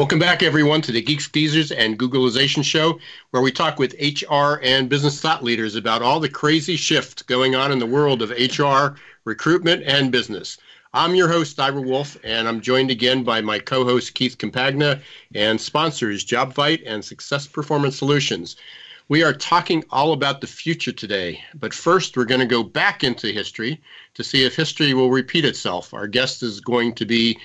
Welcome back, everyone, to the Geeks, Geezers, and Googleization Show, where we talk with HR and business thought leaders about all the crazy shift going on in the world of HR, recruitment, and business. I'm your host, Ira Wolfe, and I'm joined again by my co host, Keith Campagna, and sponsors, JobVite and Success Performance Solutions. We are talking all about the future today, but first we're going to go back into history to see if history will repeat itself. Our guest is going to be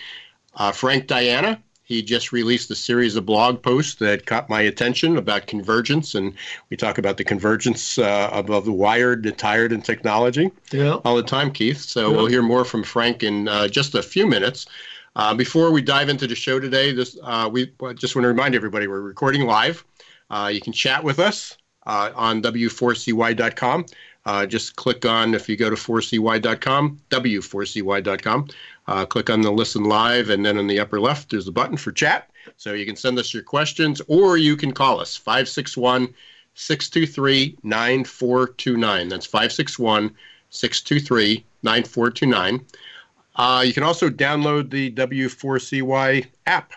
uh, Frank Diana. He just released a series of blog posts that caught my attention about convergence, and we talk about the convergence uh, of, of the wired, the tired, and technology Yeah. all the time, Keith. So Yeah. we'll hear more from Frank in uh, just a few minutes. Uh, before we dive into the show today, this uh, we just want to remind everybody we're recording live. Uh, you can chat with us uh, on w4cy.com. Uh, just click on if you go to 4cy.com, w4cy.com. Uh, click on the listen live, and then in the upper left, there's a button for chat. So you can send us your questions, or you can call us 561 623 9429. That's 561 623 9429. Uh, You can also download the W4CY app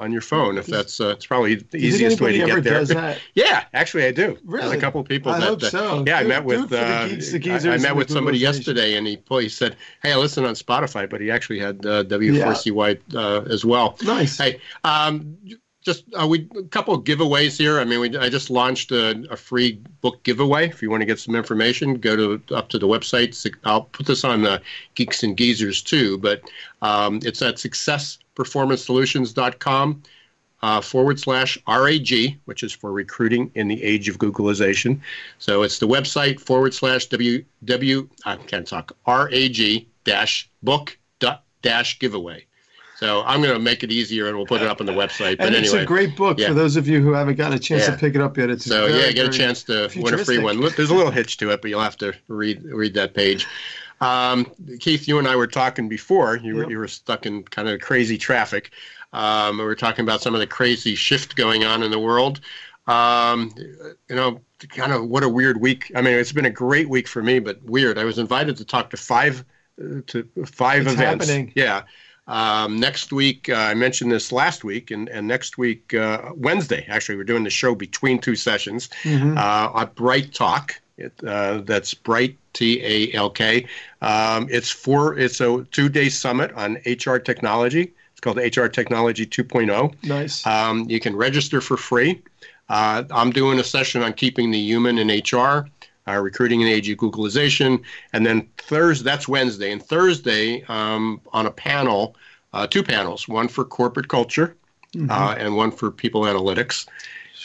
on your phone if that's uh, it's probably the you easiest way to get there. Yeah, actually, I do. There's Really? a couple of people I that. hope uh, so. Yeah, I met with. it for the Uh, geeks, the I- I, met with somebody yesterday, and he he said, "Hey, I listen on Spotify," but he actually had uh, W4CY uh, as well. Nice. Hey, um, just uh, we a couple of giveaways here. I mean, we I just launched a, a free book giveaway. If you want to get some information, go to up to the website. I'll put this on the Geeks and Geezers too, but um, it's at successperformancesolutions.com uh, forward slash RAG, which is for recruiting in the age of Googleization. So it's the website forward slash W W I can't talk RAG dash book dash giveaway. So I'm going to make it easier and we'll put it up on the website. But and it's anyway, a great book yeah. for those of you who haven't gotten a chance Yeah. to pick it up yet. It's so very, yeah, get a chance to win a free one. There's a little hitch to it, but you'll have to read read that page. Um, Keith, you and I were talking before. You were Yep. you were stuck in kind of crazy traffic. Um, we were talking about some of the crazy shift going on in the world. Um, you know, kind of what a weird week. I mean, it's been a great week for me, but weird. I was invited to talk to five uh, to five It's events. happening. Yeah. Um, next week, uh, I mentioned this last week, and, and next week, uh, Wednesday, actually, we're doing the show between two sessions Mhm. uh, at Bright Talk. It, uh, that's Bright T A L K. Um, it's for it's a two day summit on HR technology. It's called HR Technology 2.0. Nice. Um, you can register for free. Uh, I'm doing a session on keeping the human in HR, uh, recruiting and age of Googlization, and then Thursday. That's Wednesday, and Thursday um, on a panel, uh, two panels, one for corporate culture Mm-hmm. uh, and one for people analytics.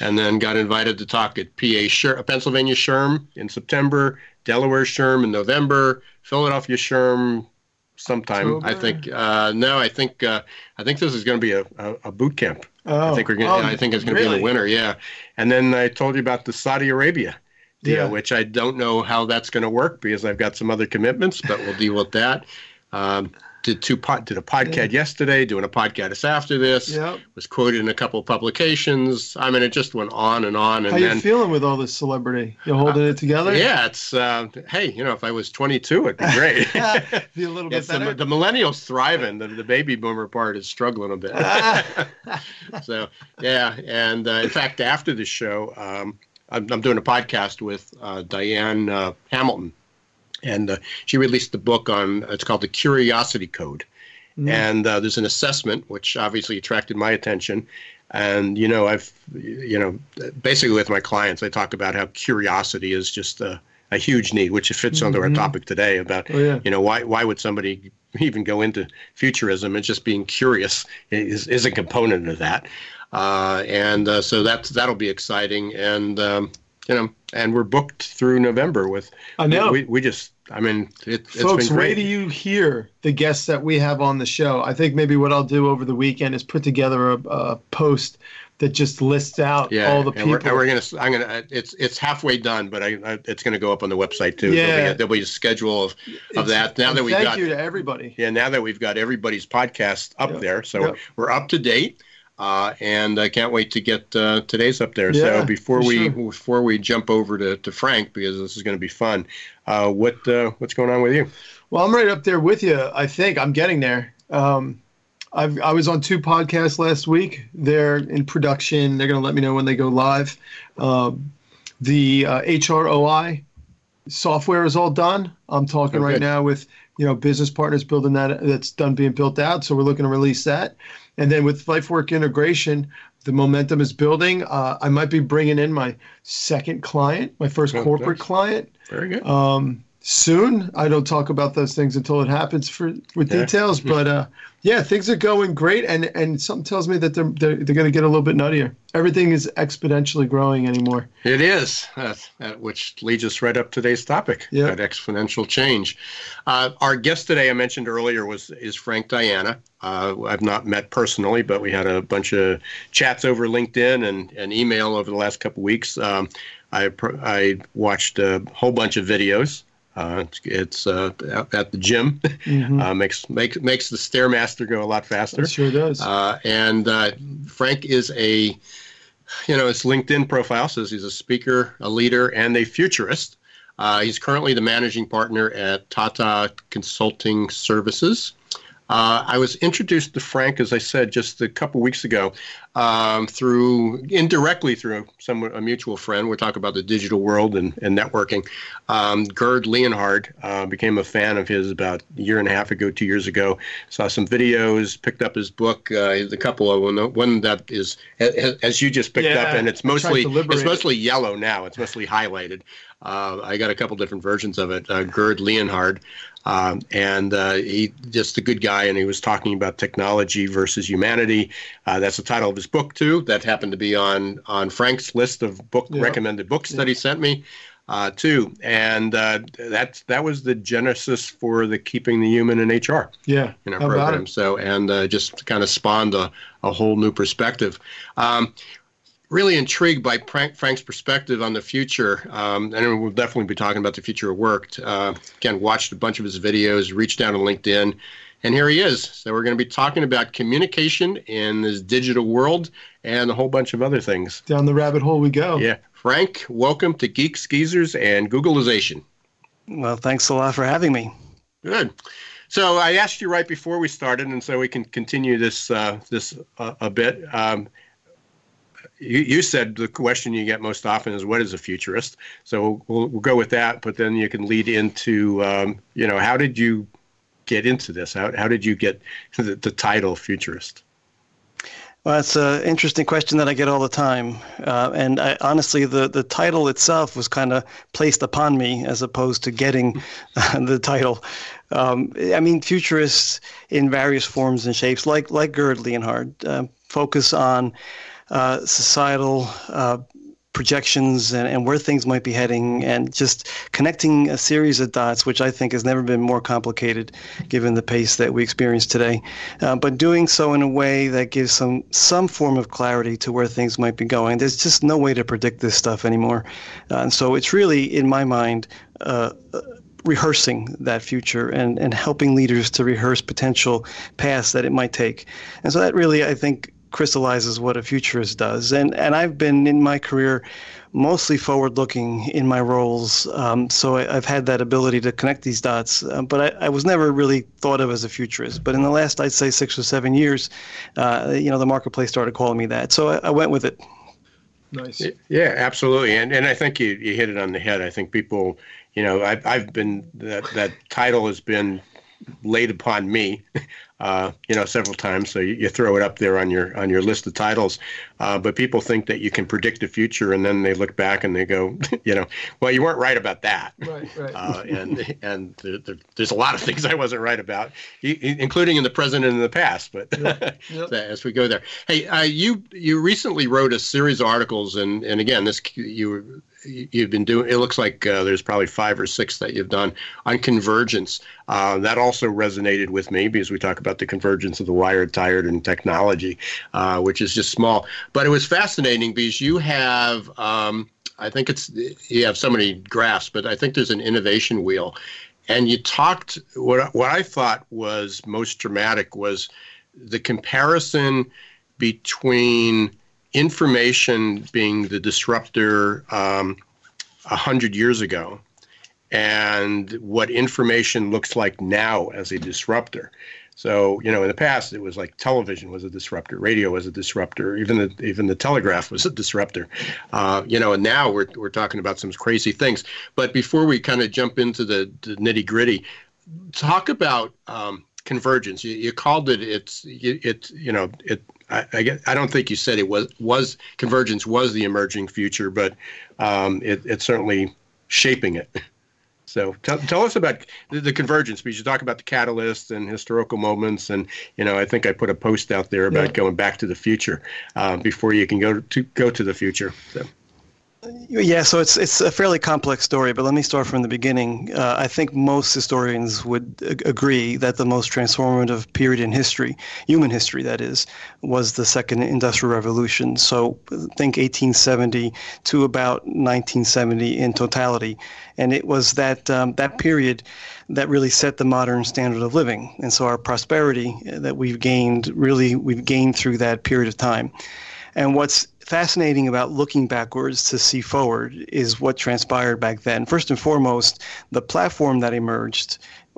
And then got invited to talk at PA Sher- Pennsylvania SHRM in September, Delaware SHRM in November, Philadelphia SHRM sometime. I think uh, no, I think uh, I think this is going to be a, a, a boot camp. oh, I think we're going. oh, I think it's going to be in the winter. Yeah. And then I told you about the Saudi Arabia Yeah. which I don't know how that's going to work because I've got some other commitments, but we'll deal with that. Um, did two pod, did a podcast yesterday, doing a podcast after this. Yep. Was quoted in a couple of publications. I mean, it just went on and on. And How then, you feeling with all this celebrity? You holding it together? yeah, it's uh, hey, you know, if I was 22, it'd be great. Be a little bit It's the, the millennials thriving. The, the baby boomer part is struggling a bit. so yeah, and uh, in fact, after the show, um, I'm, I'm doing a podcast with uh, Diane uh, Hamilton, and uh, she released the book on. It's called the Curiosity Code, Mm. and uh, there's an assessment which obviously attracted my attention. And you know, I've you know, basically with my clients, I talk about how curiosity is just a, a huge need, which it fits under our topic today about Oh, yeah. you know why why would somebody even go into futurism and just being curious is, is a component of that uh, and uh, so that's that'll be exciting and um, you know and we're booked through november with I know. we, we just I mean, it, it's Folks, been great. wait till you hear the guests that we have on the show. I think maybe what I'll do over the weekend is put together a, a post that just lists out yeah, all the and people. we're, and we're gonna. I'm gonna. It's it's halfway done, but I, I it's gonna go up on the website too. Yeah. there'll be a, there'll be a schedule of, of that. Now that we've thank got you to everybody. yeah, now that we've got everybody's podcast up Yep. there, so Yep. we're up to date. Uh, and I can't wait to get uh, today's up there. Yeah, so before we sure. before we jump over to, to Frank, because this is going to be fun, uh, what uh, what's going on with you? Well, I'm right up there with you. I think I'm getting there. Um, I've, I was on two podcasts last week. They're in production. They're going to let me know when they go live. Um, the uh, HROI software is all done. I'm talking Oh, right now with you know business partners building that. That's done being built out. So we're looking to release that. And then with LifeWork integration, the momentum is building. Uh, I might be bringing in my second client, my first Oh, corporate nice. client Very good. um, soon. I don't talk about those things until it happens for with Yeah. details, but uh, yeah, things are going great, and and something tells me that they're they're, they're going to get a little bit nuttier. Everything is exponentially growing anymore. It is, uh, which leads us right up to today's topic, Yeah. that exponential change. Uh, our guest today, I mentioned earlier, was is Frank Diana. Uh, I've not met personally, but we had a bunch of chats over LinkedIn and, and email over the last couple weeks. Um, I I watched a whole bunch of videos. Uh, it's uh, at the gym. Mhm. Uh, makes makes makes the stairmaster go a lot faster. It sure does. Uh, and uh, Frank is a, you know, his LinkedIn profile says he's a speaker, a leader, and a futurist. Uh, he's currently the managing partner at Tata Consulting Services. Uh, I was introduced to Frank, as I said, just a couple weeks ago, um, through indirectly through some a mutual friend. We're talking about the digital world and, and networking. Um, Gerd Leonhard uh, became a fan of his about a year and a half ago, two years ago. Saw some videos, picked up his book. Uh, a couple of one, one that is as, you just picked up, and it's mostly it's mostly yellow now. It's mostly highlighted. Uh, I got a couple different versions of it. Uh, Gerd Leonhard. Um, and uh, he just a good guy, and he was talking about technology versus humanity. Uh, that's the title of his book too. That happened to be on on Frank's list of book Yeah. recommended books that he sent me uh, too. And uh, that that was the genesis for the keeping the human in HR yeah. in our program. So, and uh, just kind of spawned a, a whole new perspective. Um, really intrigued by Frank, Frank's perspective on the future. Um, and we'll definitely be talking about the future of work. Uh, again, watched a bunch of his videos, reached out on LinkedIn, and here he is. So, we're going to be talking about communication in this digital world and a whole bunch of other things. Down the rabbit hole we go. Yeah. Frank, welcome to Geeks Geezers and Googleization. Well, thanks a lot for having me. Good. So I asked you right before we started, and so we can continue this uh, this uh, a bit. Um, you, you said the question you get most often is what is a futurist. So we'll, we'll go with that, but then you can lead into um, you know how did you get into this? How how did you get the, the title futurist? Well, that's an interesting question that I get all the time, uh, and I, honestly, the the title itself was kind of placed upon me as opposed to getting the title. Um, I mean, futurists in various forms and shapes, like like Gerd Leonhard, uh, focus on uh, societal uh, projections and, and where things might be heading, and just connecting a series of dots, which I think has never been more complicated given the pace that we experience today. Uh, but doing so in a way that gives some some form of clarity to where things might be going. There's just no way to predict this stuff anymore, uh, and so it's really, in my mind. Uh, rehearsing that future and, and helping leaders to rehearse potential paths that it might take. And so that really, I think, crystallizes what a futurist does. And and I've been in my career mostly forward looking in my roles. Um, so I, I've had that ability to connect these dots, uh, but I, I, was never really thought of as a futurist. But in the last, I'd say, six or seven years, uh, you know, the marketplace started calling me that. So I, I went with it. Nice. Yeah, absolutely, and and I think you, you hit it on the head. I think people, you know, I've I've been that that title has been laid upon me, uh, you know, several times. So you, you, throw it up there on your on your list of titles. Uh, but people think that you can predict the future, and then they look back and they go, you know, well, you weren't right about that. Right, right. Uh, and and there, there, there's a lot of things I wasn't right about, including in the present and in the past. But Yep, yep. as we go there, hey, uh, you you recently wrote a series of articles, and and again, this you you've been doing. It looks like uh, there's probably five or six that you've done on convergence. Uh, that also resonated with me because we talk about the convergence of the wired, tired, and technology, uh, which is just small. But it was fascinating because you have. Um, I think it's you have so many graphs, but I think there's an innovation wheel, and you talked. What what I thought was most dramatic was the comparison between information being the disruptor um, a um, hundred years ago and what information looks like now as a disruptor. So, you know, in the past, it was like television was a disruptor, radio was a disruptor, even the even the telegraph was a disruptor. Uh, you know, and now we're we're talking about some crazy things. But before we kind of jump into the, the nitty gritty, talk about um, convergence. You, you, called it it's it you know it. I, I, I don't think you said it was was convergence was the emerging future, but um, it, it's certainly shaping it. So tell, tell us about the, the, convergence because you talk about the catalysts and historical moments, and you know I think I put a post out there about yeah. going back to the future uh, before you can go to go to the future. So. Yeah, so it's it's a fairly complex story, but let me start from the beginning. Uh, I think most historians would ag- agree that the most transformative period in history, human history that is, was the second industrial revolution. So think 1870 to about 1970 in totality, and it was that um, that period that really set the modern standard of living. And so our prosperity that we've gained really we've gained through that period of time. And what's fascinating about looking backwards to see forward is what transpired back then. First and foremost, the platform that emerged.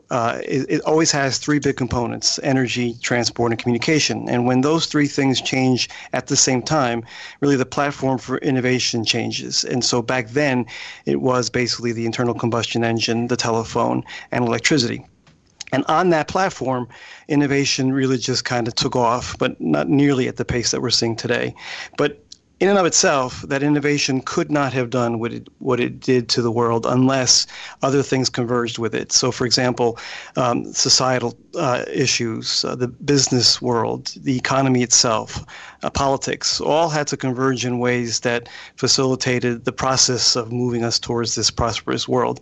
Uh, it, it, always has three big components energy, transport, and communication. And when those three things change at the same time, really the platform for innovation changes. And so back then, it was basically the internal combustion engine, the telephone, and electricity. And on that platform, innovation really just kind of took off, but not nearly at the pace that we're seeing today. But in and of itself, that innovation could not have done what it, what it did to the world unless other things converged with it. So, for example, um, societal uh, issues, uh, the business world, the economy itself, uh, politics, all had to converge in ways that facilitated the process of moving us towards this prosperous world.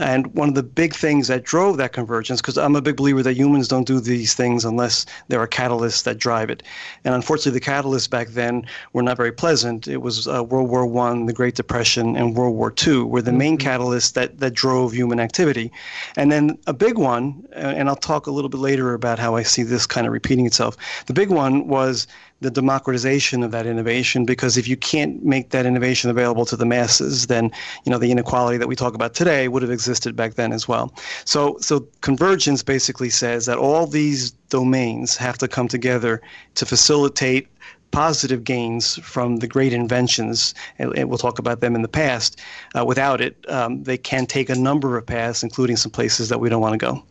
And one of the big things that drove that convergence, because I'm a big believer that humans don't do these things unless there are catalysts that drive it. And unfortunately, the catalysts back then were not very pleasant. It was uh, World War One, the Great Depression, and World War Two were the main mm-hmm. catalysts that, that drove human activity. And then a big one, and I'll talk a little bit later about how I see this kind of repeating itself. The big one was the democratization of that innovation because if you can't make that innovation available to the masses then you know the inequality that we talk about today would have existed back then as well so so convergence basically says that all these domains have to come together to facilitate positive gains from the great inventions, and, and, we'll talk about them in the past. Uh, without it, um, they can take a number of paths, including some places that we don't want to go.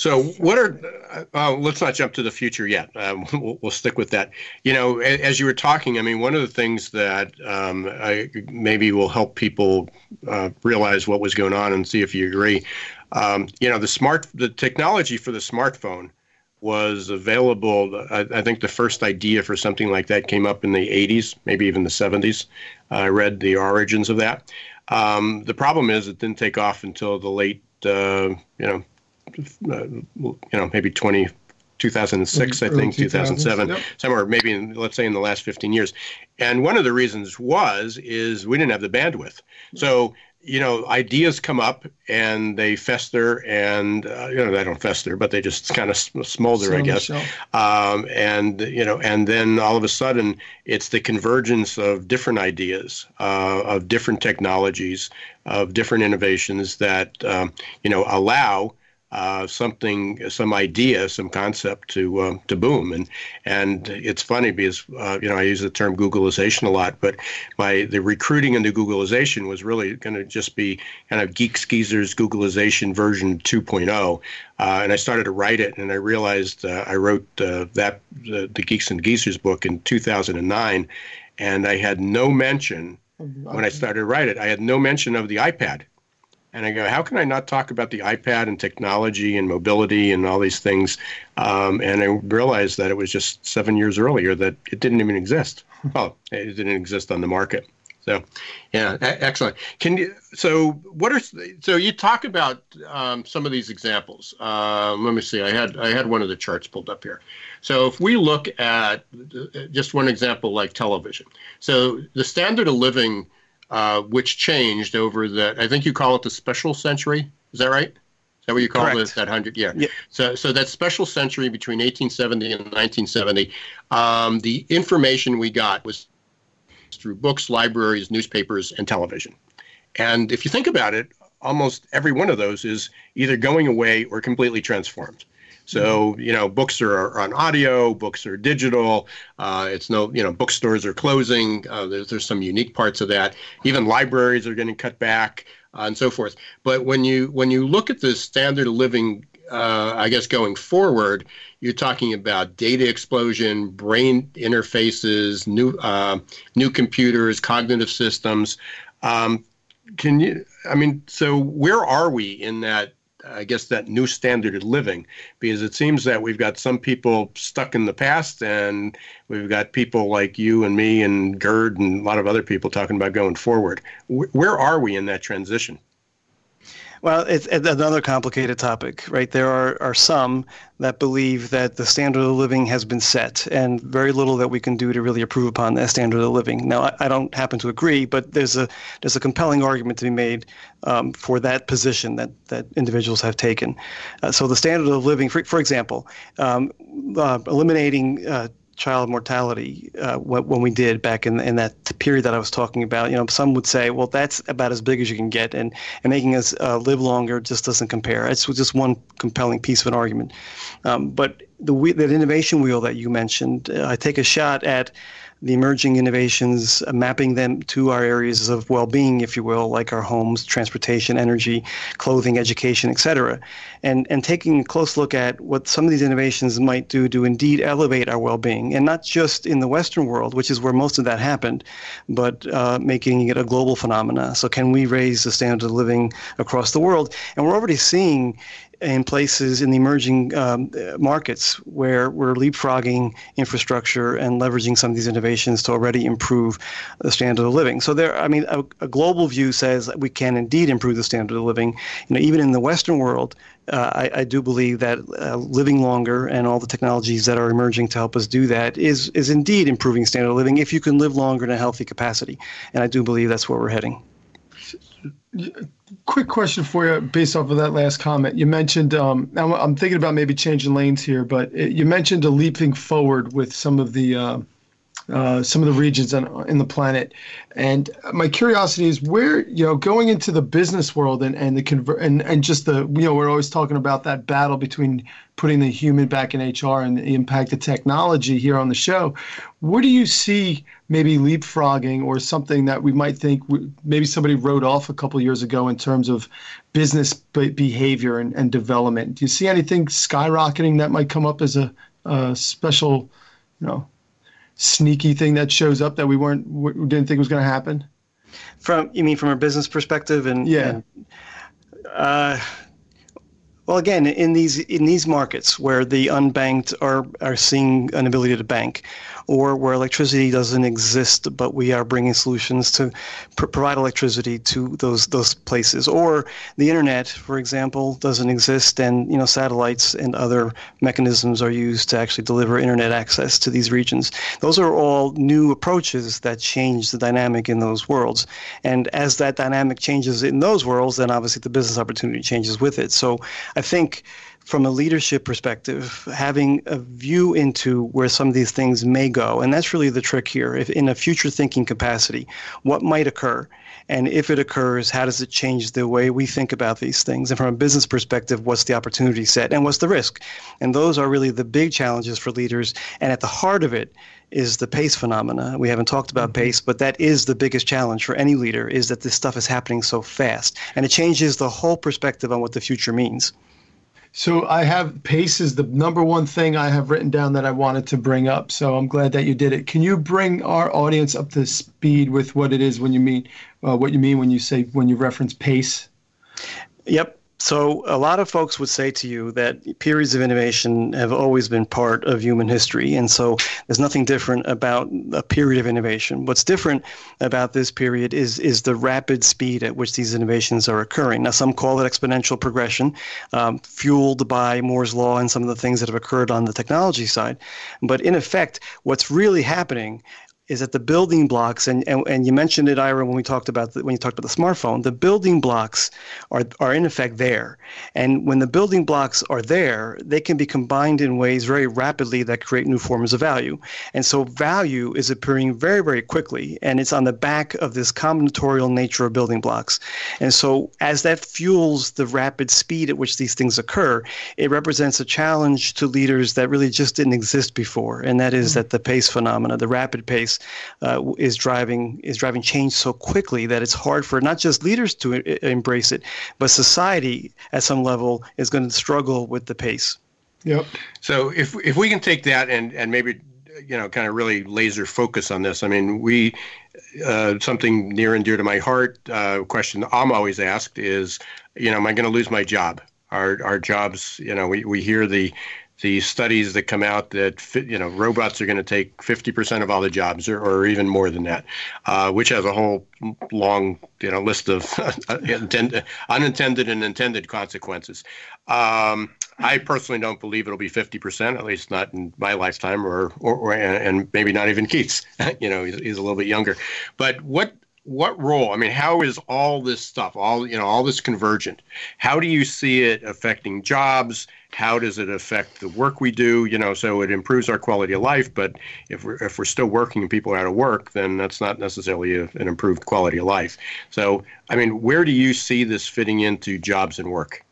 So, what are? Uh, let's not jump to the future yet. Um, we'll, we'll, stick with that. You know, as you were talking, I mean, one of the things that um, I, maybe will help people uh, realize what was going on and see if you agree. Um, you know, the smart, the technology for the smartphone was available. I, I, think the first idea for something like that came up in the 80s, maybe even the 70s. I read the origins of that. Um, the problem is it didn't take off until the late, uh, you know, you know, maybe 20, 2006, I think, 2007, yep. somewhere maybe in, let's say in the last 15 years. And one of the reasons was is we didn't have the bandwidth. So you know, ideas come up and they fester, and uh, you know they don't fester, but they just kind of smolder, I guess. Um, and you know, and then all of a sudden, it's the convergence of different ideas, uh, of different technologies, of different innovations that um, you know allow uh, something, some idea, some concept to um, to boom. And and it's funny because uh, you know I use the term Googleization a lot, but my the recruiting into Googleization was really going to just be kind of Geeks Geezers Googleization version 2.0. Uh, and I started to write it, and I realized uh, I wrote uh, that the, the Geeks and Geezers book in 2009, and I had no mention when I started to write it. I had no mention of the iPad and I go, how can I not talk about the iPad and technology and mobility and all these things? Um, and I realized that it was just seven years earlier that it didn't even exist. Well, it didn't exist on the market. So, yeah, excellent. Can you? So, what are so you talk about um, some of these examples? Um, let me see. I had I had one of the charts pulled up here. So, if we look at just one example, like television. So, the standard of living, uh, which changed over the, I think you call it the special century. Is that right? Is that what you call Correct. it? That hundred? Yeah. yeah. So, so that special century between 1870 and 1970, um, the information we got was through books, libraries, newspapers, and television. And if you think about it, almost every one of those is either going away or completely transformed. So you know, books are, on audio, books are digital. Uh, it's no, you know, bookstores are closing. Uh, there's there's some unique parts of that. Even libraries are getting cut back uh, and so forth. But when you when you look at the standard of living uh, I guess going forward, you're talking about data explosion, brain interfaces, new uh, new computers, cognitive systems. Um, can you? I mean, so where are we in that? I guess that new standard of living, because it seems that we've got some people stuck in the past, and we've got people like you and me and Gerd and a lot of other people talking about going forward. Where are we in that transition? Well, it's, another complicated topic, right? There are, are some that believe that the standard of living has been set and very little that we can do to really improve upon that standard of living. Now, I, I don't happen to agree, but there's a there's a compelling argument to be made um, for that position that, that individuals have taken. Uh, so the standard of living, for, for example, um, uh, eliminating uh, child mortality uh, when we did back in in that period that I was talking about. You know, some would say, well, that's about as big as you can get, and and making us uh, live longer just doesn't compare. It's just one compelling piece of an argument. Um, but the that innovation wheel that you mentioned, uh, I take a shot at the emerging innovations, uh, mapping them to our areas of well-being, if you will, like our homes, transportation, energy, clothing, education, etc., and and taking a close look at what some of these innovations might do to indeed elevate our well-being, and not just in the Western world, which is where most of that happened, but uh, making it a global phenomena. So, can we raise the standard of living across the world? And we're already seeing in places in the emerging um, markets where we're leapfrogging infrastructure and leveraging some of these innovations to already improve the standard of living. So there, I mean, a, a global view says we can indeed improve the standard of living. You know, even in the Western world, uh, I, I, do believe that uh, living longer and all the technologies that are emerging to help us do that is is indeed improving standard of living if you can live longer in a healthy capacity. And I do believe that's where we're heading quick question for you based off of that last comment. You mentioned, um, I'm, thinking about maybe changing lanes here, but it, you mentioned a leaping forward with some of the uh, uh, some of the regions on, in the planet. And my curiosity is where, you know, going into the business world and, and the convert and, and just the, you know, we're always talking about that battle between putting the human back in HR and the impact of technology here on the show. Where do you see maybe leapfrogging or something that we might think maybe somebody wrote off a couple years ago in terms of business behavior and, and development? Do you see anything skyrocketing that might come up as a, a special, you know, sneaky thing that shows up that we weren't we didn't think was going to happen? From you mean from a business perspective and yeah. And, uh, well, again, in these in these markets where the unbanked are are seeing an ability to bank, or where electricity doesn't exist, but we are bringing solutions to pr- provide electricity to those those places, or the internet, for example, doesn't exist, and you know satellites and other mechanisms are used to actually deliver internet access to these regions. Those are all new approaches that change the dynamic in those worlds, and as that dynamic changes in those worlds, then obviously the business opportunity changes with it. So I think from a leadership perspective, having a view into where some of these things may go. And that's really the trick here. If in a future thinking capacity, what might occur? And if it occurs, how does it change the way we think about these things? And from a business perspective, what's the opportunity set and what's the risk? And those are really the big challenges for leaders. And at the heart of it is the pace phenomena. We haven't talked about mm-hmm. pace, but that is the biggest challenge for any leader is that this stuff is happening so fast. And it changes the whole perspective on what the future means. So I have pace is the number one thing I have written down that I wanted to bring up. So I'm glad that you did it. Can you bring our audience up to speed with what it is when you mean uh, what you mean when you say when you reference pace? Yep. So, a lot of folks would say to you that periods of innovation have always been part of human history. And so, there's nothing different about a period of innovation. What's different about this period is, is the rapid speed at which these innovations are occurring. Now, some call it exponential progression, um, fueled by Moore's Law and some of the things that have occurred on the technology side. But in effect, what's really happening is that the building blocks, and, and, and you mentioned it, Ira, when we talked about the, when you talked about the smartphone, the building blocks are, are in effect there. And when the building blocks are there, they can be combined in ways very rapidly that create new forms of value. And so value is appearing very, very quickly, and it's on the back of this combinatorial nature of building blocks. And so as that fuels the rapid speed at which these things occur, it represents a challenge to leaders that really just didn't exist before, and that is mm-hmm. that the pace phenomena, the rapid pace, uh, is driving is driving change so quickly that it's hard for not just leaders to I- embrace it, but society at some level is going to struggle with the pace. Yep. So if if we can take that and and maybe you know kind of really laser focus on this, I mean we uh, something near and dear to my heart. Uh, question I'm always asked is, you know, am I going to lose my job? Our our jobs, you know, we, we hear the the studies that come out that you know robots are going to take 50% of all the jobs or, or even more than that uh, which has a whole long you know list of unintended and intended consequences. Um, i personally don't believe it'll be 50% at least not in my lifetime or, or, or and maybe not even keith's. You know he's, he's a little bit younger. But what what role i mean how is all this stuff all you know all this convergent? How do you see it affecting jobs? How does it affect the work we do? You know so it improves our quality of life but if we're if we're still working and people are out of work then that's not necessarily a, an improved quality of life. So i mean where do you see this fitting into jobs and work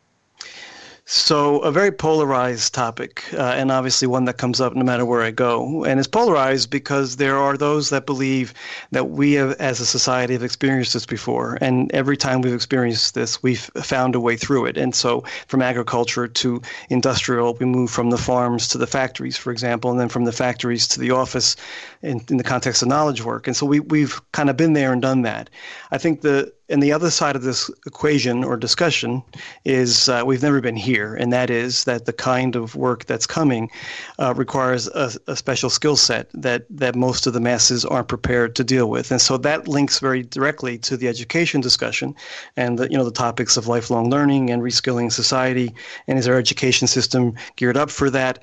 so, a very polarized topic, uh, and obviously one that comes up no matter where I go. And it's polarized because there are those that believe that we have, as a society have experienced this before. And every time we've experienced this, we've found a way through it. And so, from agriculture to industrial, we move from the farms to the factories, for example, and then from the factories to the office in, in the context of knowledge work. And so, we, we've kind of been there and done that. I think the and the other side of this equation or discussion is uh, we've never been here, and that is that the kind of work that's coming uh, requires a, a, special skill set that that most of the masses aren't prepared to deal with, and so that links very directly to the education discussion, and the you know the topics of lifelong learning and reskilling society, and is our education system geared up for that?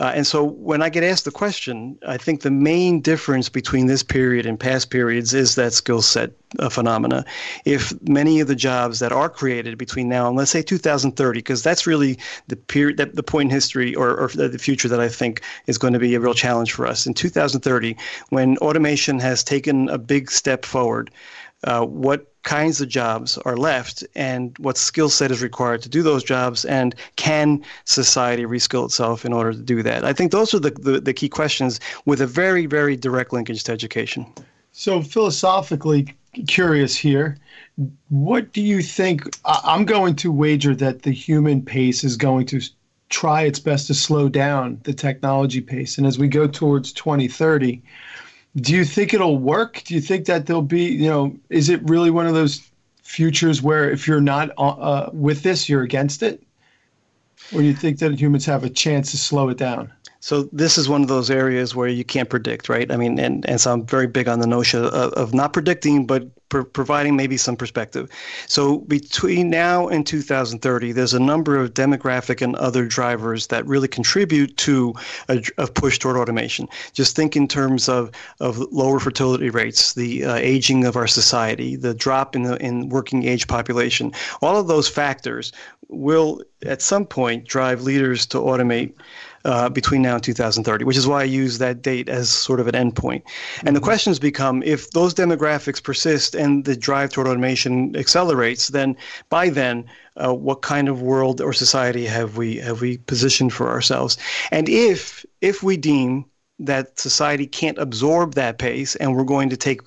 Uh, and so when I get asked the question, I think the main difference between this period and past periods is that skill set uh, phenomena. If many of the jobs that are created between now and let's say 2030, because that's really the period, that, the point in history or, or the future that I think is going to be a real challenge for us. In 2030, when automation has taken a big step forward, uh, what kinds of jobs are left and what skill set is required to do those jobs and can society reskill itself in order to do that? I think those are the, the, the key questions with a very very direct linkage to education. So philosophically curious here what do you think i'm going to wager that the human pace is going to try its best to slow down the technology pace. And as we go towards 2030 do you think it'll work? Do you think that there'll be, you know, is it really one of those futures where if you're not uh, uh with this, you're against it? Or do you think that humans have a chance to slow it down? So this is one of those areas where you can't predict, right? I mean, and, and so I'm very big on the notion of, of not predicting, but providing maybe some perspective. So between now and 2030, there's a number of demographic and other drivers that really contribute to a, a push toward automation. Just think in terms of, of lower fertility rates, the uh, aging of our society, the drop in the in working age population. All of those factors will at some point drive leaders to automate uh, between now and 2030, which is why I use that date as sort of an endpoint. And the mm-hmm. questions become if those demographics persist and the drive toward automation accelerates, then by then, uh, what kind of world or society have we have we positioned for ourselves? And if if we deem that society can't absorb that pace, and we're going to take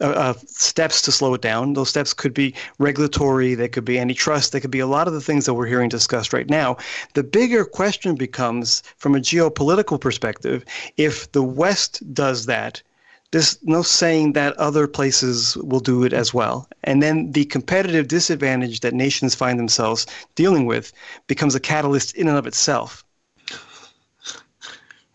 uh, uh, steps to slow it down. Those steps could be regulatory, they could be antitrust, they could be a lot of the things that we're hearing discussed right now. The bigger question becomes, from a geopolitical perspective, if the West does that, there's no saying that other places will do it as well. And then the competitive disadvantage that nations find themselves dealing with becomes a catalyst in and of itself.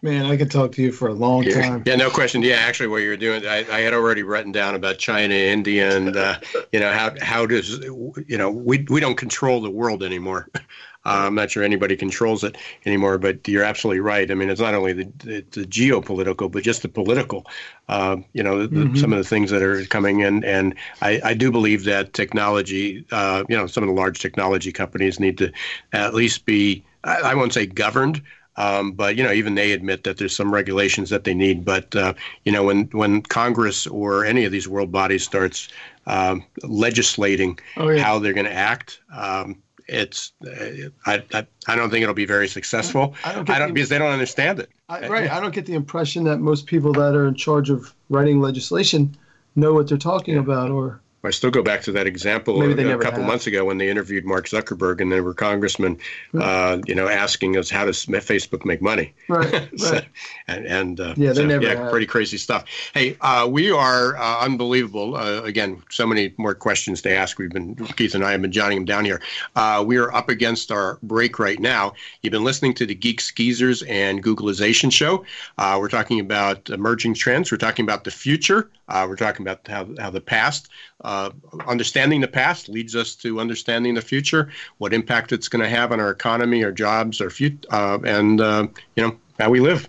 Man, I could talk to you for a long yeah. time. Yeah, no question. Yeah, actually, what you're doing, I, I had already written down about China, India, and uh, you know how how does you know we we don't control the world anymore. Uh, I'm not sure anybody controls it anymore, but you're absolutely right. I mean, it's not only the, the, the geopolitical, but just the political. Uh, you know, the, mm-hmm. some of the things that are coming in, and I, I do believe that technology. Uh, you know, some of the large technology companies need to at least be. I, I won't say governed, um, but you know, even they admit that there's some regulations that they need. But uh, you know, when when Congress or any of these world bodies starts um, legislating oh, yeah. how they're going to act, um, it's uh, I, I, I don't think it'll be very successful. I don't, I don't the, because they don't understand it. I, right. I don't get the impression that most people that are in charge of writing legislation know what they're talking about or I still go back to that example a, couple have. months ago when they interviewed Mark Zuckerberg and there were congressmen, uh, you know, asking us how does Facebook make money? Right. so, and, and uh, yeah, they so, never yeah, have. pretty crazy stuff. Hey, uh, we are uh, unbelievable. Uh, again, so many more questions to ask. We've been Keith and I have been jotting them down here. Uh, we are up against our break right now. You've been listening to the Geeks Geezers and Googleization show. we're talking about emerging trends. We're talking about the future. We're talking about how how the past uh, understanding the past leads us to understanding the future, what impact it's going to have on our economy, our jobs, our future, uh, and uh, you know how we live.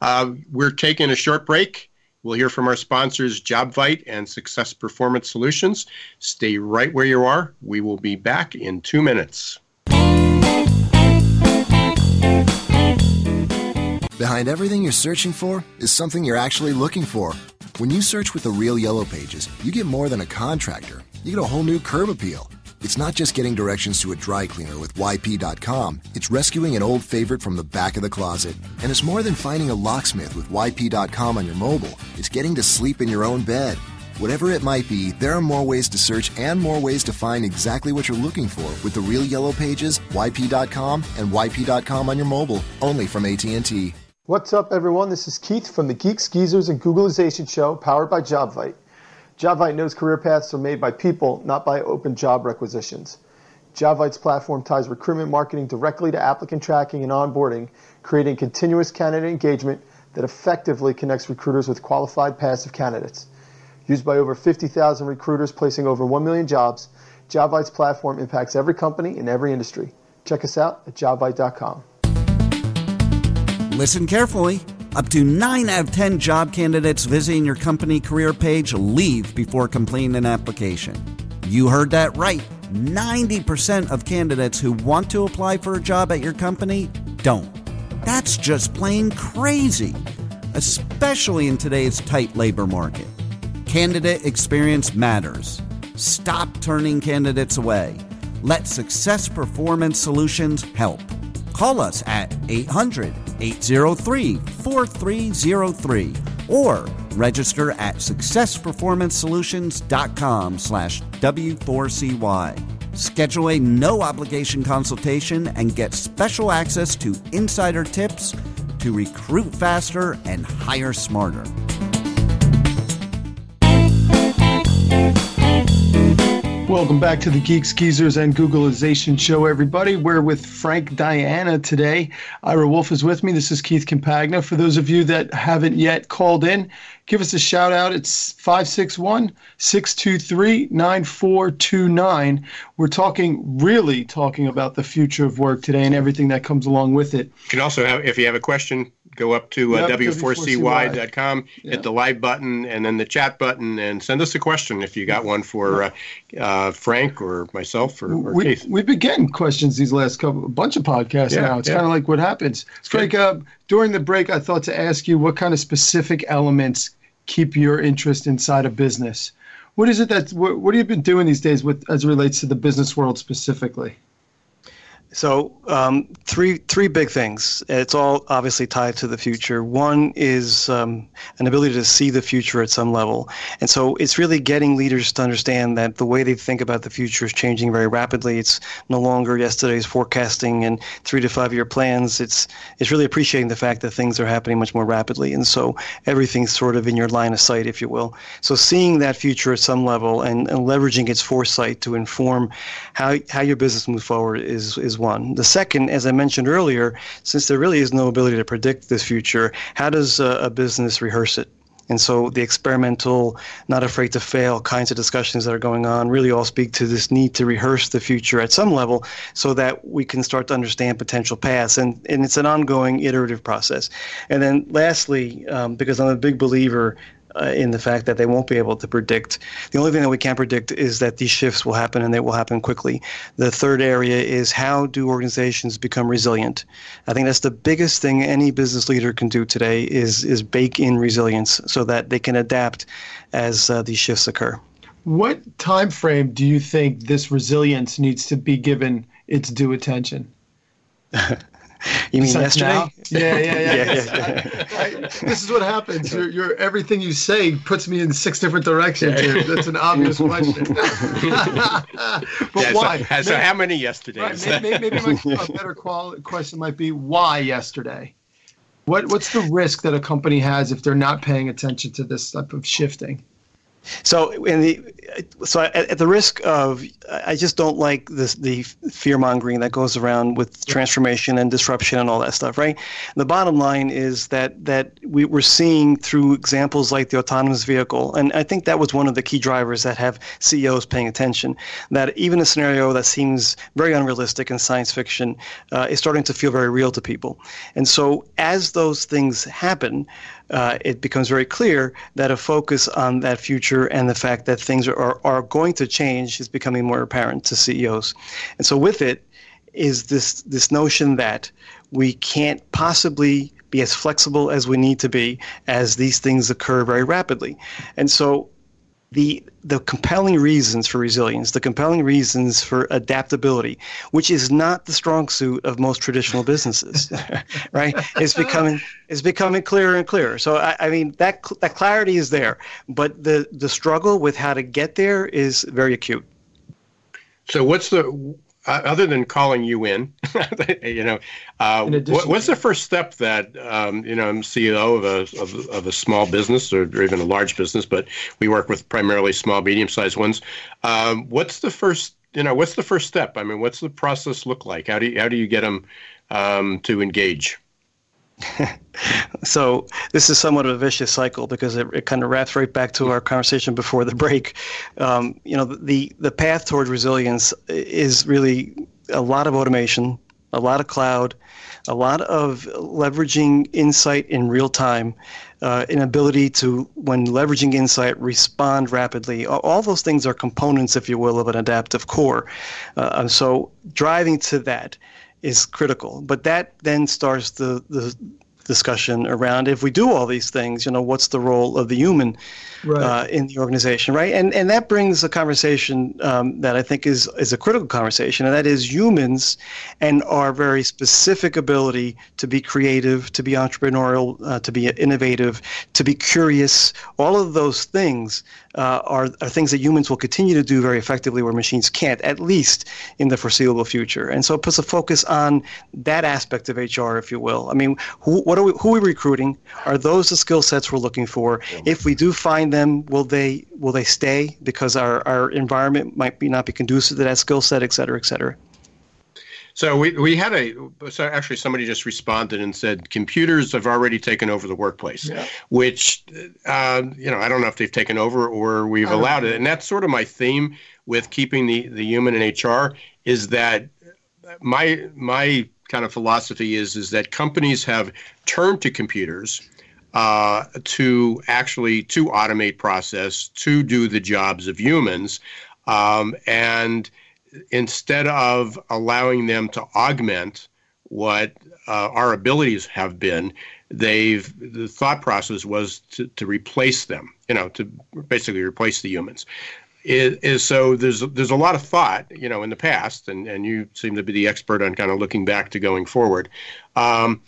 Uh, we're taking a short break. We'll hear from our sponsors, JobVite and Success Performance Solutions. Stay right where you are. We will be back in two minutes. Behind everything you're searching for is something you're actually looking for. When you search with the real Yellow Pages, you get more than a contractor. You get a whole new curb appeal. It's not just getting directions to a dry cleaner with YP.com, it's rescuing an old favorite from the back of the closet. And it's more than finding a locksmith with YP.com on your mobile, it's getting to sleep in your own bed. Whatever it might be, there are more ways to search and more ways to find exactly what you're looking for with the real Yellow Pages, YP.com, and YP.com on your mobile, only from AT&T. What's up, everyone? This is Keith from the Geeks, Geezers, and Googlization Show, powered by JobVite. JobVite knows career paths are made by people, not by open job requisitions. JobVite's platform ties recruitment marketing directly to applicant tracking and onboarding, creating continuous candidate engagement that effectively connects recruiters with qualified passive candidates. Used by over 50,000 recruiters placing over 1 million jobs, JobVite's platform impacts every company in every industry. Check us out at jobvite.com. Listen carefully. Up to 9 out of 10 job candidates visiting your company career page leave before completing an application. You heard that right. 90% of candidates who want to apply for a job at your company don't. That's just plain crazy, especially in today's tight labor market. Candidate experience matters. Stop turning candidates away. Let Success Performance Solutions help. Call us at 800 803 4303 or register at successperformancesolutions.com slash W4CY. Schedule a no obligation consultation and get special access to insider tips to recruit faster and hire smarter. Welcome back to the Geeks, Geezers, and Googleization show, everybody. We're with Frank Diana today. Ira Wolfe is with me. This is Keith Compagna. For those of you that haven't yet called in, give us a shout out. It's 561 623 9429. We're talking, really talking about the future of work today and everything that comes along with it. You can also have, if you have a question, go up to uh, yep, w4cy.com, yep. hit the live button and then the chat button, and send us a question if you got one for uh, uh, Frank or myself or, or we, Keith. We've been getting questions these last couple, a bunch of podcasts yeah, now. It's yeah. kind of like what happens. Frank, uh, during the break, I thought to ask you what kind of specific elements keep your interest inside a business. What is it that what, what have you been doing these days with as it relates to the business world specifically? So um, three three big things. It's all obviously tied to the future. One is um, an ability to see the future at some level, and so it's really getting leaders to understand that the way they think about the future is changing very rapidly. It's no longer yesterday's forecasting and three to five year plans. It's it's really appreciating the fact that things are happening much more rapidly, and so everything's sort of in your line of sight, if you will. So seeing that future at some level and, and leveraging its foresight to inform how how your business moves forward is is one. The second, as I mentioned earlier, since there really is no ability to predict this future, how does a, a business rehearse it? And so the experimental, not afraid to fail kinds of discussions that are going on really all speak to this need to rehearse the future at some level so that we can start to understand potential paths. And, and it's an ongoing iterative process. And then lastly, um, because I'm a big believer uh, in the fact that they won't be able to predict. The only thing that we can predict is that these shifts will happen and they will happen quickly. The third area is how do organizations become resilient? I think that's the biggest thing any business leader can do today is is bake in resilience so that they can adapt as uh, these shifts occur. What time frame do you think this resilience needs to be given its due attention? You mean yesterday? Now? Yeah, yeah, yeah. yeah, yeah. I, I, this is what happens. You're, you're, everything you say puts me in six different directions. Here. That's an obvious question. but yeah, why? So, so, how many yesterdays? Right, maybe, maybe my, a better quali- question might be why yesterday? What What's the risk that a company has if they're not paying attention to this type of shifting? So, in the so at, at, the risk of, I just don't like this the fear mongering that goes around with transformation and disruption and all that stuff, right? The bottom line is that that we, we're seeing through examples like the autonomous vehicle, and I think that was one of the key drivers that have CEOs paying attention. That even a scenario that seems very unrealistic in science fiction uh, is starting to feel very real to people, and so as those things happen uh, it becomes very clear that a focus on that future and the fact that things are, are going to change is becoming more apparent to CEOs. And so, with it, is this this notion that we can't possibly be as flexible as we need to be as these things occur very rapidly. And so the the compelling reasons for resilience, the compelling reasons for adaptability, which is not the strong suit of most traditional businesses, right? It's becoming it's becoming clearer and clearer. So I, I mean that that clarity is there, but the the struggle with how to get there is very acute. So what's the uh, other than calling you in, you know, uh, what, what's the first step that um, you know I'm CEO of a of, of, a small business or, even a large business, but we work with primarily small, medium-sized ones. Um, what's the first you know what's the first step? I mean, what's the process look like? How do you, how do you get them um, to engage? so this is somewhat of a vicious cycle because it, it kind of wraps right back to our conversation before the break. Um, you know, the the path toward resilience is really a lot of automation, a lot of cloud, a lot of leveraging insight in real time, uh, an ability to, when leveraging insight, respond rapidly. All those things are components, if you will, of an adaptive core. Uh, so driving to that is critical. But that then starts the, the discussion around if we do all these things, you know, what's the role of the human right. uh, in the organization, right? And and that brings a conversation um, that I think is is a critical conversation, and that is humans and our very specific ability to be creative, to be entrepreneurial, uh, to be innovative, to be curious. All of those things uh, are, are things that humans will continue to do very effectively where machines can't, at least in the foreseeable future. And so it puts a focus on that aspect of HR, if you will. I mean, who, what are we, who are we recruiting? Are those the skill sets we're looking for? If we do find them, will they will they stay because our, our environment might be not be conducive to that skill set, et cetera, et cetera? So we, we had a so actually somebody just responded and said computers have already taken over the workplace, yeah. which uh, you know I don't know if they've taken over or we've allowed it, and that's sort of my theme with keeping the the human in HR is that my my kind of philosophy is is that companies have turned to computers uh, to actually to automate process to do the jobs of humans um, and instead of allowing them to augment what uh, our abilities have been, they've the thought process was to, to replace them, you know, to basically replace the humans. Is, is so there's there's a lot of thought, you know, in the past, and and you seem to be the expert on kind of looking back to going forward. Um,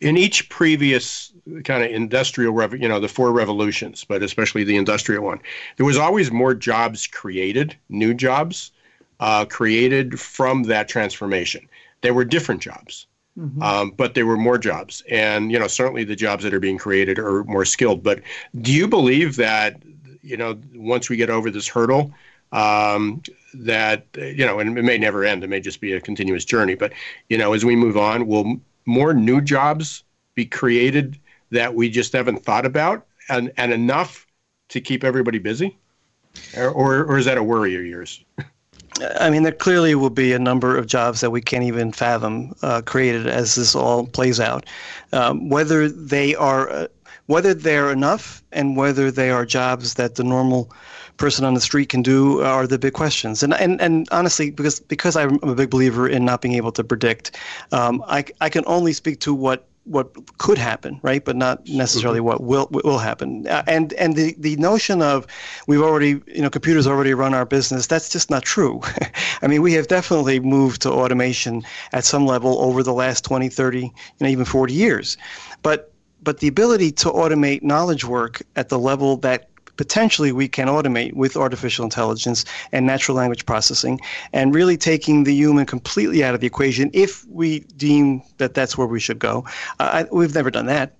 in each previous kind of industrial, rev- you know, the four revolutions, but especially the industrial one, there was always more jobs created, new jobs uh, created from that transformation. There were different jobs. Mm-hmm. Um, but there were more jobs, and you know certainly the jobs that are being created are more skilled. But do you believe that you know once we get over this hurdle, um, that you know, and it may never end. It may just be a continuous journey. But you know, as we move on, will more new jobs be created that we just haven't thought about, and and enough to keep everybody busy, or or, is that a worry of yours? I mean, there clearly will be a number of jobs that we can't even fathom uh, created as this all plays out. Um, whether they are, uh, whether they're enough, and whether they are jobs that the normal person on the street can do are the big questions. And and, and honestly, because because I'm a big believer in not being able to predict, um, I I can only speak to what what could happen, right? But not necessarily what will will happen. Uh, and and the the notion of we've already you know computers already run our business that's just not true. I mean, we have definitely moved to automation at some level over the last 20, 30, you know, even 40 years. But but the ability to automate knowledge work at the level that potentially we can automate with artificial intelligence and natural language processing and really taking the human completely out of the equation if we deem that that's where we should go. Uh, we've never done that.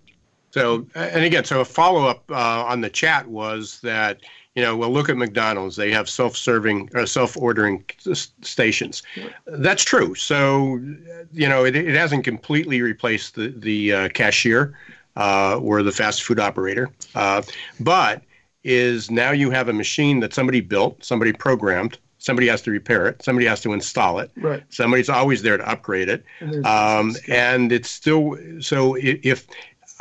So, and again, so a follow up uh, on the chat was that you know, well, look at McDonald's. They have self-serving, uh, self-ordering stations. That's true. So, you know, it, it hasn't completely replaced the the uh, cashier uh, or the fast food operator, uh, but is now you have a machine that somebody built, somebody programmed, somebody has to repair it, somebody has to install it, right. somebody's always there to upgrade it, and, um, and it's still so if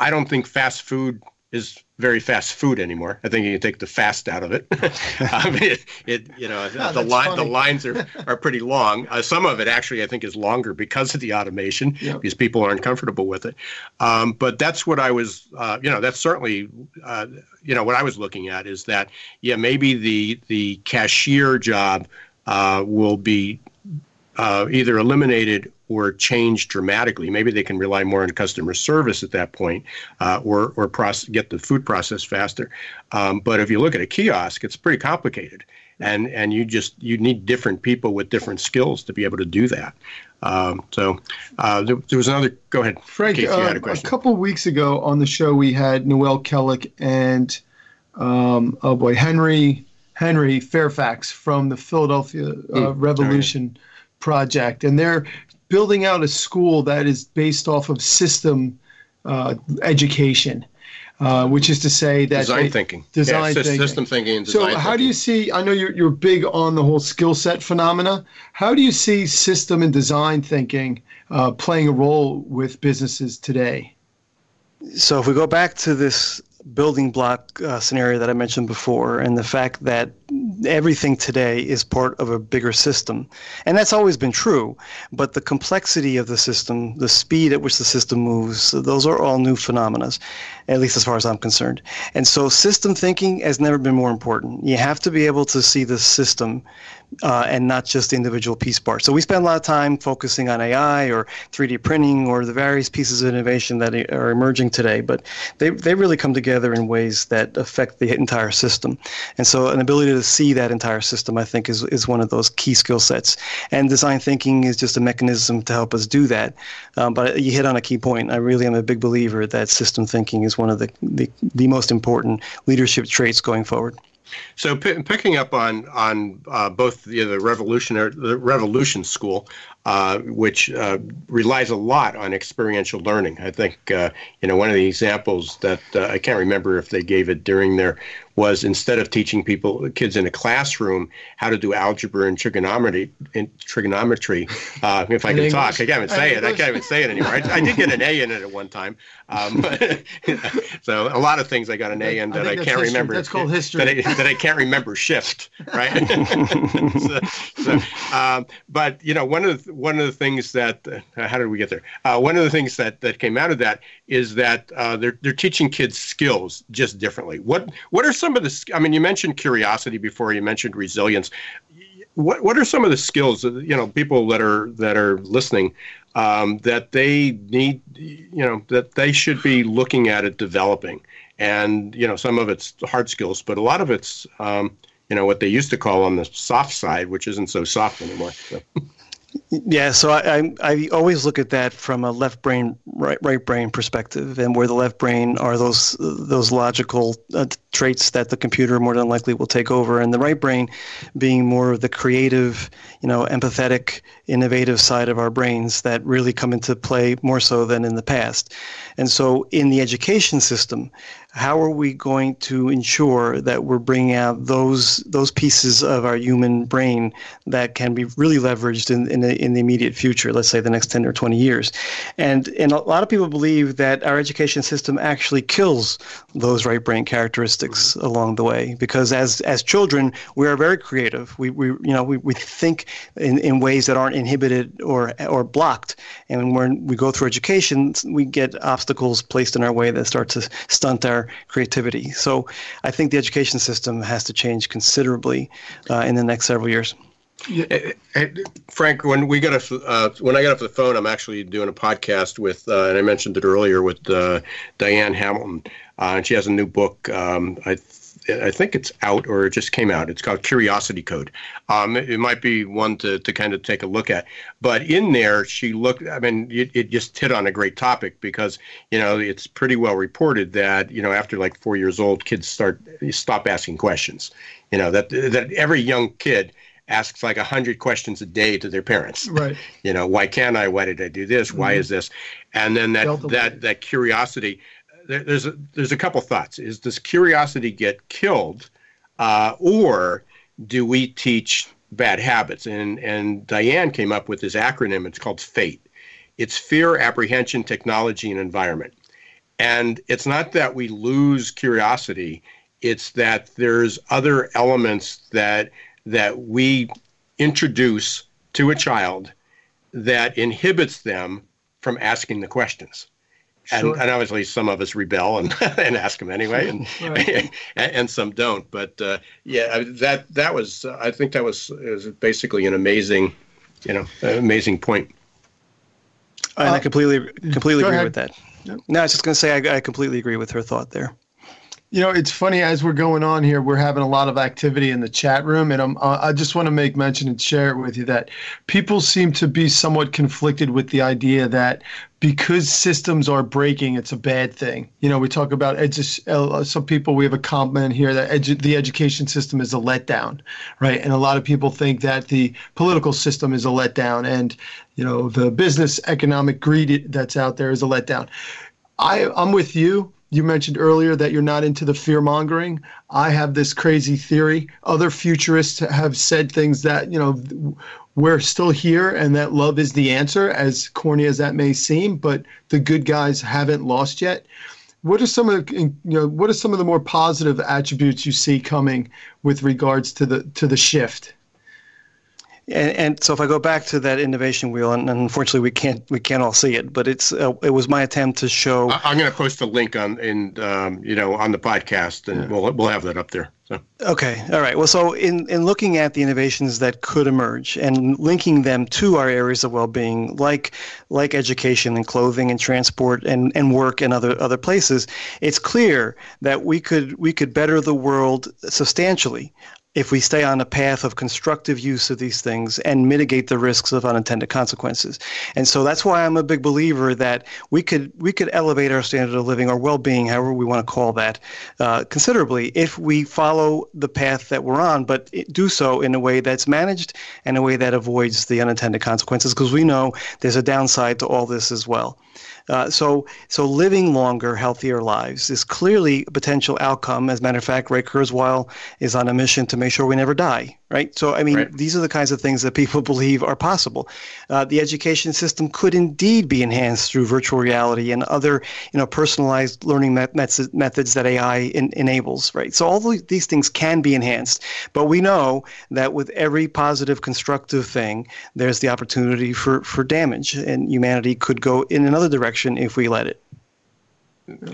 I don't think fast food is very fast food anymore. I think you can take the fast out of it. I mean, it, it, you know oh, the line the lines are, are pretty long. Uh, some of it actually I think is longer because of the automation yep. because people aren't comfortable with it. Um, but that's what I was uh, you know that's certainly uh, you know what I was looking at is that yeah maybe the the cashier job uh, will be uh, either eliminated or change dramatically. Maybe they can rely more on customer service at that point, uh, or or process, get the food process faster. Um, but if you look at a kiosk, it's pretty complicated, and and you just you need different people with different skills to be able to do that. Um, so uh, there, there, was another. Go ahead, Frank. Uh, a, a, couple of weeks ago on the show, we had Noel Kellick and um, oh boy, Henry Henry Fairfax from the Philadelphia uh, mm, Revolution. Right. Project, and they're building out a school that is based off of system uh, education. Uh, which is to say that design they, thinking, design yeah, thinking. system thinking, and design. So, how thinking. do you see? I know you're you're big on the whole skill set phenomena. How do you see system and design thinking uh, playing a role with businesses today? So, if we go back to this building block uh, scenario that I mentioned before, and the fact that everything today is part of a bigger system. And that's always been true, but the complexity of the system, the speed at which the system moves, those are all new phenomena, at least as far as I'm concerned. And so system thinking has never been more important. You have to be able to see the system uh, and not just the individual piece parts. So we spend a lot of time focusing on AI or 3D printing or the various pieces of innovation that are emerging today, but they, they really come together in ways that affect the entire system. And so an ability to see that entire system, I think, is, is one of those key skill sets. And design thinking is just a mechanism to help us do that. Um, but you hit on a key point. I really am a big believer that system thinking is one of the, the, the most important leadership traits going forward. So p- picking up on on uh, both the, the revolutionary the revolution school, uh, which uh, relies a lot on experiential learning. I think uh, you know one of the examples that uh, I can't remember if they gave it during their was instead of teaching people kids in a classroom how to do algebra and trigonometry in trigonometry uh, if i can English. talk i can't even say it i can't even say it anymore I, I, did get an a in it at one time um, so a lot of things i got an a in that i, I can't history. remember that's called history that I, that I can't remember shift right so, so um, but you know one of the, one of the things that uh, how did we get there? Uh, one of the things that that came out of that is that uh, they're they're teaching kids skills just differently. What what are some of the? I mean, you mentioned curiosity before. You mentioned resilience. What what are some of the skills that you know people that are that are listening um, that they need you know that they should be looking at it developing? And you know, some of it's hard skills, but a lot of it's um, you know what they used to call on the soft side, which isn't so soft anymore. So. Yeah, so I, I, I always look at that from a left brain right right brain perspective, and where the left brain are those those logical uh, traits that the computer more than likely will take over, and the right brain being more of the creative, you know, empathetic, innovative side of our brains that really come into play more so than in the past. And so, in the education system, how are we going to ensure that we're bringing out those those pieces of our human brain that can be really leveraged in in the, in the immediate future, let's say the next 10 or 20 years? And and a lot of people believe that our education system actually kills those right brain characteristics mm-hmm. along the way because as as children we are very creative. We, we you know we, we think in, in ways that aren't inhibited or or blocked. And when we go through education, we get obstacles placed in our way that start to stunt our creativity. So I think the education system has to change considerably uh, in the next several years. Yeah, eh, eh, Frank, when we got off, uh, when I got off the phone, I'm actually doing a podcast with, uh, and I mentioned it earlier with uh, Diane Hamilton, uh, and she has a new book. Um, I I think it's out or it just came out. It's called Curiosity Code. Um, it, it, might be one to, to kind of take a look at. But in there, she looked, I mean, it, it just hit on a great topic because, you know, it's pretty well reported that, you know, after like four years old, kids start, stop asking questions. You know, that, that every young kid asks like a hundred questions a day to their parents. Right. You know, why can't I? Why did I do this? Why mm-hmm. is this? And then that, that, that curiosity, there's a, there's a couple thoughts. Is does curiosity get killed, uh, or do we teach bad habits? And and Diane came up with this acronym. It's called FATE. It's fear, apprehension, technology, and environment. And it's not that we lose curiosity. It's that there's other elements that that we introduce to a child that inhibits them from asking the questions. Sure. And, and, obviously, some of us rebel and, and ask them anyway, and right. and, some don't. But uh, yeah, that that was I think that was, was basically an amazing, you know, amazing point. And uh, I completely completely agree ahead. with that. No, I was just going to say I, I completely agree with her thought there. You know, it's funny as we're going on here, we're having a lot of activity in the chat room, and uh, I just want to make mention and share it with you that people seem to be somewhat conflicted with the idea that because systems are breaking, it's a bad thing. You know, we talk about edu- uh, some people. We have a comment here that edu- the education system is a letdown, right? And a lot of people think that the political system is a letdown, and you know, the business economic greed that's out there is a letdown. I, I'm with you you mentioned earlier that you're not into the fear mongering. I have this crazy theory. Other futurists have said things that, you know, we're still here and that love is the answer, as corny as that may seem, but the good guys haven't lost yet. What are some of the, you know what are some of the more positive attributes you see coming with regards to the to the shift? And, and, so if I go back to that innovation wheel, and, unfortunately we can't we can't all see it, but it's uh, it was my attempt to show. I'm going to post a link on in um, you know on the podcast, and yeah. we'll we'll have that up there. So. Okay, all right. Well, so in in looking at the innovations that could emerge and linking them to our areas of well-being, like like education and clothing and transport and, and work and other other places, it's clear that we could we could better the world substantially if we stay on a path of constructive use of these things and mitigate the risks of unintended consequences. And so that's why I'm a big believer that we could we could elevate our standard of living or well-being, however we want to call that, uh, considerably if we follow the path that we're on, but do so in a way that's managed and a way that avoids the unintended consequences, because we know there's a downside to all this as well. Uh, so, so living longer, healthier lives is clearly a potential outcome. As a matter of fact, Ray Kurzweil is on a mission to make sure we never die. Right? So, I mean, Right. these are the kinds of things that people believe are possible. Uh, the education system could indeed be enhanced through virtual reality and other, you know, personalized learning met- methods methods that AI en- enables, right? So, all these things can be enhanced, but we know that with every positive, constructive thing, there's the opportunity for for damage, and humanity could go in another direction if we let it.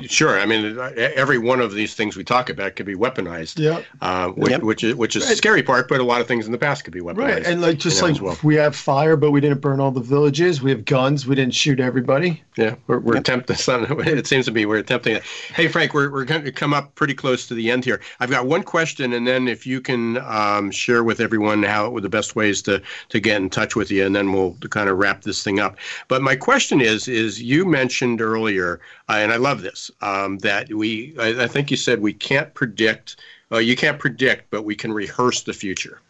Sure. I mean, every one of these things we talk about could be weaponized. Yeah. Uh, which, Yep. which is which is the scary part, but a lot of things in the past could be weaponized. Right, and like just you know, like well. we have fire, but we didn't burn all the villages. We have guns, we didn't shoot everybody. Yeah, we're, we're attempting. It seems to be we're attempting. Hey, Frank, we're we're going to come up pretty close to the end here. I've got one question, and then if you can um, share with everyone how the best ways to to get in touch with you, and then we'll kind of wrap this thing up. But my question is, is you mentioned earlier, uh, and I love this, um, that we, I, I think you said we can't predict. Uh, you can't predict, but we can rehearse the future.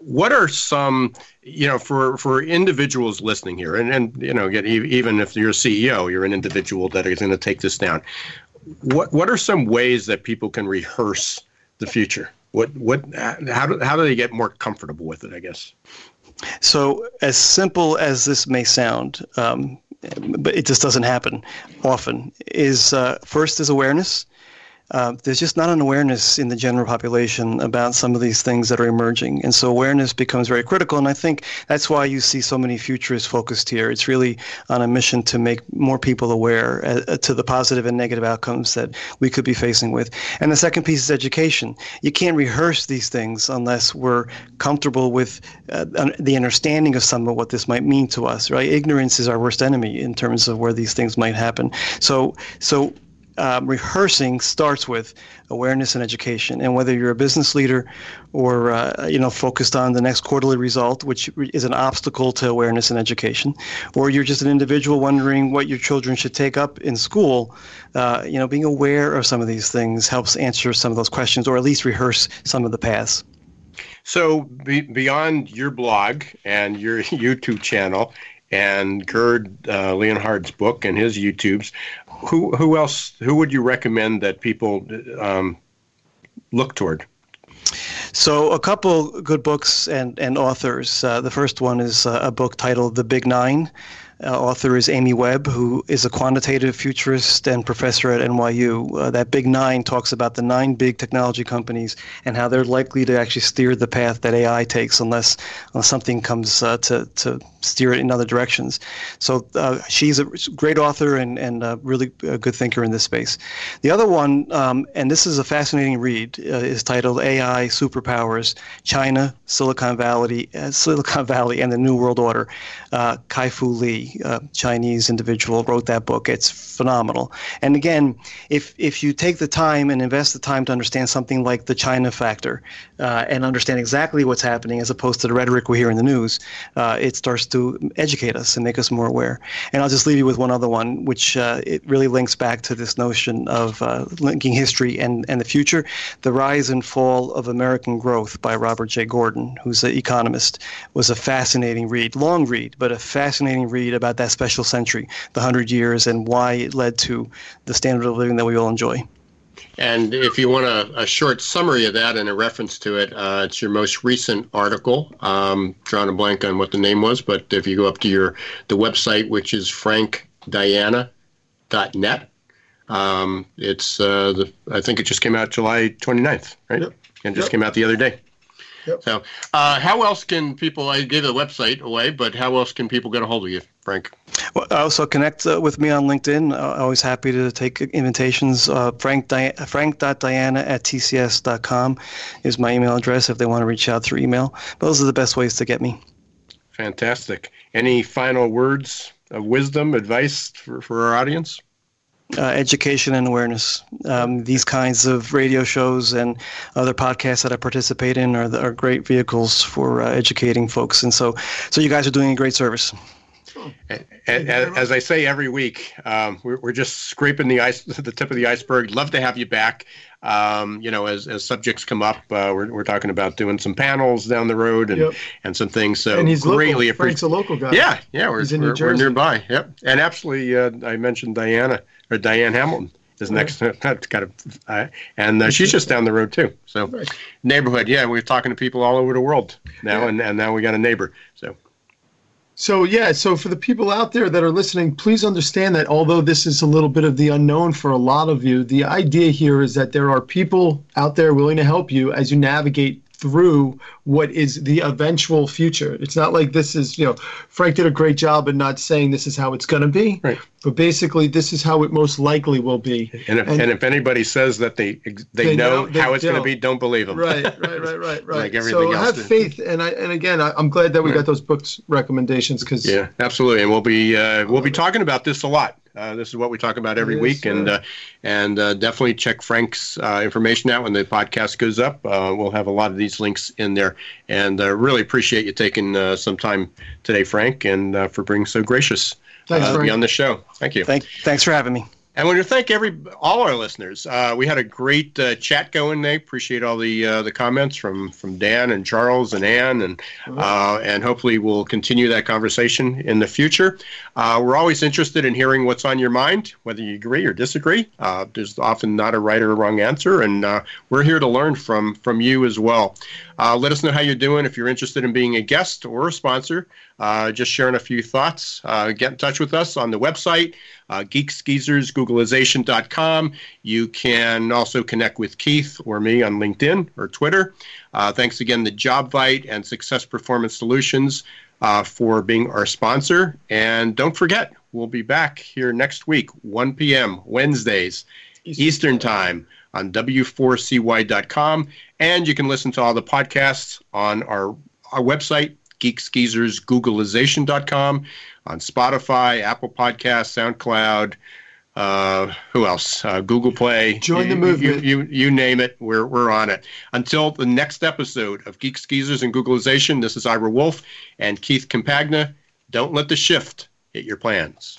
What are some you know for for individuals listening here and and you know e- even if you're a ceo you're an individual that is going to take this down. What what are some ways that people can rehearse the future? What what how do, how do they get more comfortable with it i guess? So, as simple as this may sound, um, but it just doesn't happen often, is uh, first is awareness. Uh, there's just not an awareness in the general population about some of these things that are emerging. And so awareness becomes very critical. And I think that's why you see so many futurists focused here. It's really on a mission to make more people aware uh, to the positive and negative outcomes that we could be facing with. And the second piece is education. You can't rehearse these things unless we're comfortable with uh, the understanding of some of what this might mean to us, right? Ignorance is our worst enemy in terms of where these things might happen. So, so um, rehearsing starts with awareness and education. And whether you're a business leader or uh, you know focused on the next quarterly result, which is an obstacle to awareness and education, or you're just an individual wondering what your children should take up in school, uh, you know, being aware of some of these things helps answer some of those questions, or at least rehearse some of the paths. so be, beyond your blog and your youtube channel and Gerd uh, Leonhard's book and his YouTubes. Who who else? Who would you recommend that people um, look toward? So, a couple good books and, and authors. Uh, the first one is uh, a book titled The Big Nine. Uh, author is Amy Webb, who is a quantitative futurist and professor at NYU. Uh, that Big Nine talks about the nine big technology companies and how they're likely to actually steer the path that AI takes unless, something comes uh, to, to steer it in other directions. So uh, she's a great author and, and a really a good thinker in this space. The other one, um, and this is a fascinating read, uh, is titled AI Superpowers China, Silicon Valley, uh, Silicon Valley, and the New World Order. Uh, Kai Fu Lee, Chinese individual, wrote that book. It's phenomenal. And again, if, if you take the time and invest the time to understand something like the China factor uh, and understand exactly what's happening as opposed to the rhetoric we hear in the news, uh, it starts to educate us and make us more aware. And I'll just leave you with one other one, which uh, it really links back to this notion of uh, linking history and, and the future. The Rise and Fall of American Growth by Robert J. Gordon, who's an economist, was a fascinating read, long read, but a fascinating read about that special century, the 100 years, and why it led to the standard of living that we all enjoy. And if you want a, a short summary of that and a reference to it, uh, it's your most recent article. Um, drawing a blank on what the name was, but if you go up to your the website, which is frankdiana.net, um, it's uh, the I think it just came out July 29th, right? Yep. And just Yep. came out the other day. Yep. So, uh, how else can people? I gave the website away, but how else can people get a hold of you, Frank? Well, also connect uh, with me on LinkedIn. Uh, always happy to take invitations. Uh, Frank Di- frank.diana at tcs.com is my email address if they want to reach out through email. Those are the best ways to get me. Fantastic. Any final words of wisdom, advice for, for our audience? Uh, education and awareness. Um, these kinds of radio shows and other podcasts that I participate in are, are great vehicles for uh, educating folks. And so, so you guys are doing a great service. A- a- As I say every week, um, we're, we're just scraping the ice, the tip of the iceberg. Love to have you back. Um, you know, as, as subjects come up, uh, we're, we're talking about doing some panels down the road and, Yep. and some things. So and he's greatly local. Frank's appreciate. a local guy. Yeah, yeah, we're, He's in New we're, we're Jersey. nearby. Yep, and absolutely, uh, I mentioned Diana or Diane Hamilton. is next. That's kind of, uh, and uh, she's just down the road too. So, neighborhood. Yeah, we're talking to people all over the world now, Yeah. and, and now we got a neighbor. So, So yeah, so for the people out there that are listening, please understand that although this is a little bit of the unknown for a lot of you, the idea here is that there are people out there willing to help you as you navigate through what is the eventual future. It's not like this is, you know, Frank did a great job in not saying this is how it's going to be, Right. but basically this is how it most likely will be. and if, and, And- if anybody says that they they, They know, know, they how it's going to be, don't believe them. right, right, right, right, right. Like everything so else have faith, and I and again, I, I'm glad that we got those books recommendations because Yeah, absolutely, and we'll be uh, we'll be talking about this a lot. Uh, this is what we talk about every Yes, week, and uh, and uh, definitely check Frank's uh, information out when the podcast goes up. Uh, we'll have a lot of these links in there, and uh, really appreciate you taking uh, some time today, Frank, and uh, for being so gracious Thanks, uh, to be on the show. Thank you. Thank, thanks for having me. I want to thank every all our listeners. Uh, we had a great uh, chat going. They appreciate all the uh, the comments from from Dan and Charles and Ann, and uh, and hopefully we'll continue that conversation in the future. Uh, we're always interested in hearing what's on your mind, whether you agree or disagree. Uh, there's often not a right or wrong answer, and uh, we're here to learn from from you as well. Uh, let us know how you're doing. If you're interested in being a guest or a sponsor, uh, just sharing a few thoughts, uh, get in touch with us on the website, uh, geeksgeezers.googlization.com. You can also connect with Keith or me on LinkedIn or Twitter. Uh, thanks again to JobVite and Success Performance Solutions uh, for being our sponsor. And don't forget, we'll be back here next week, 1 p.m. Wednesdays, Eastern Time on W4CY.com. And you can listen to all the podcasts on our, our website, geeksgeezers.googlization.com, on Spotify, Apple Podcasts, SoundCloud, uh, who else? Uh, Google Play. Join the movement. You, you, you name it, we're, we're on it. Until the next episode of Geeks Geezers and Googlization, this is Ira Wolfe and Keith Compagna. Don't let the shift hit your plans.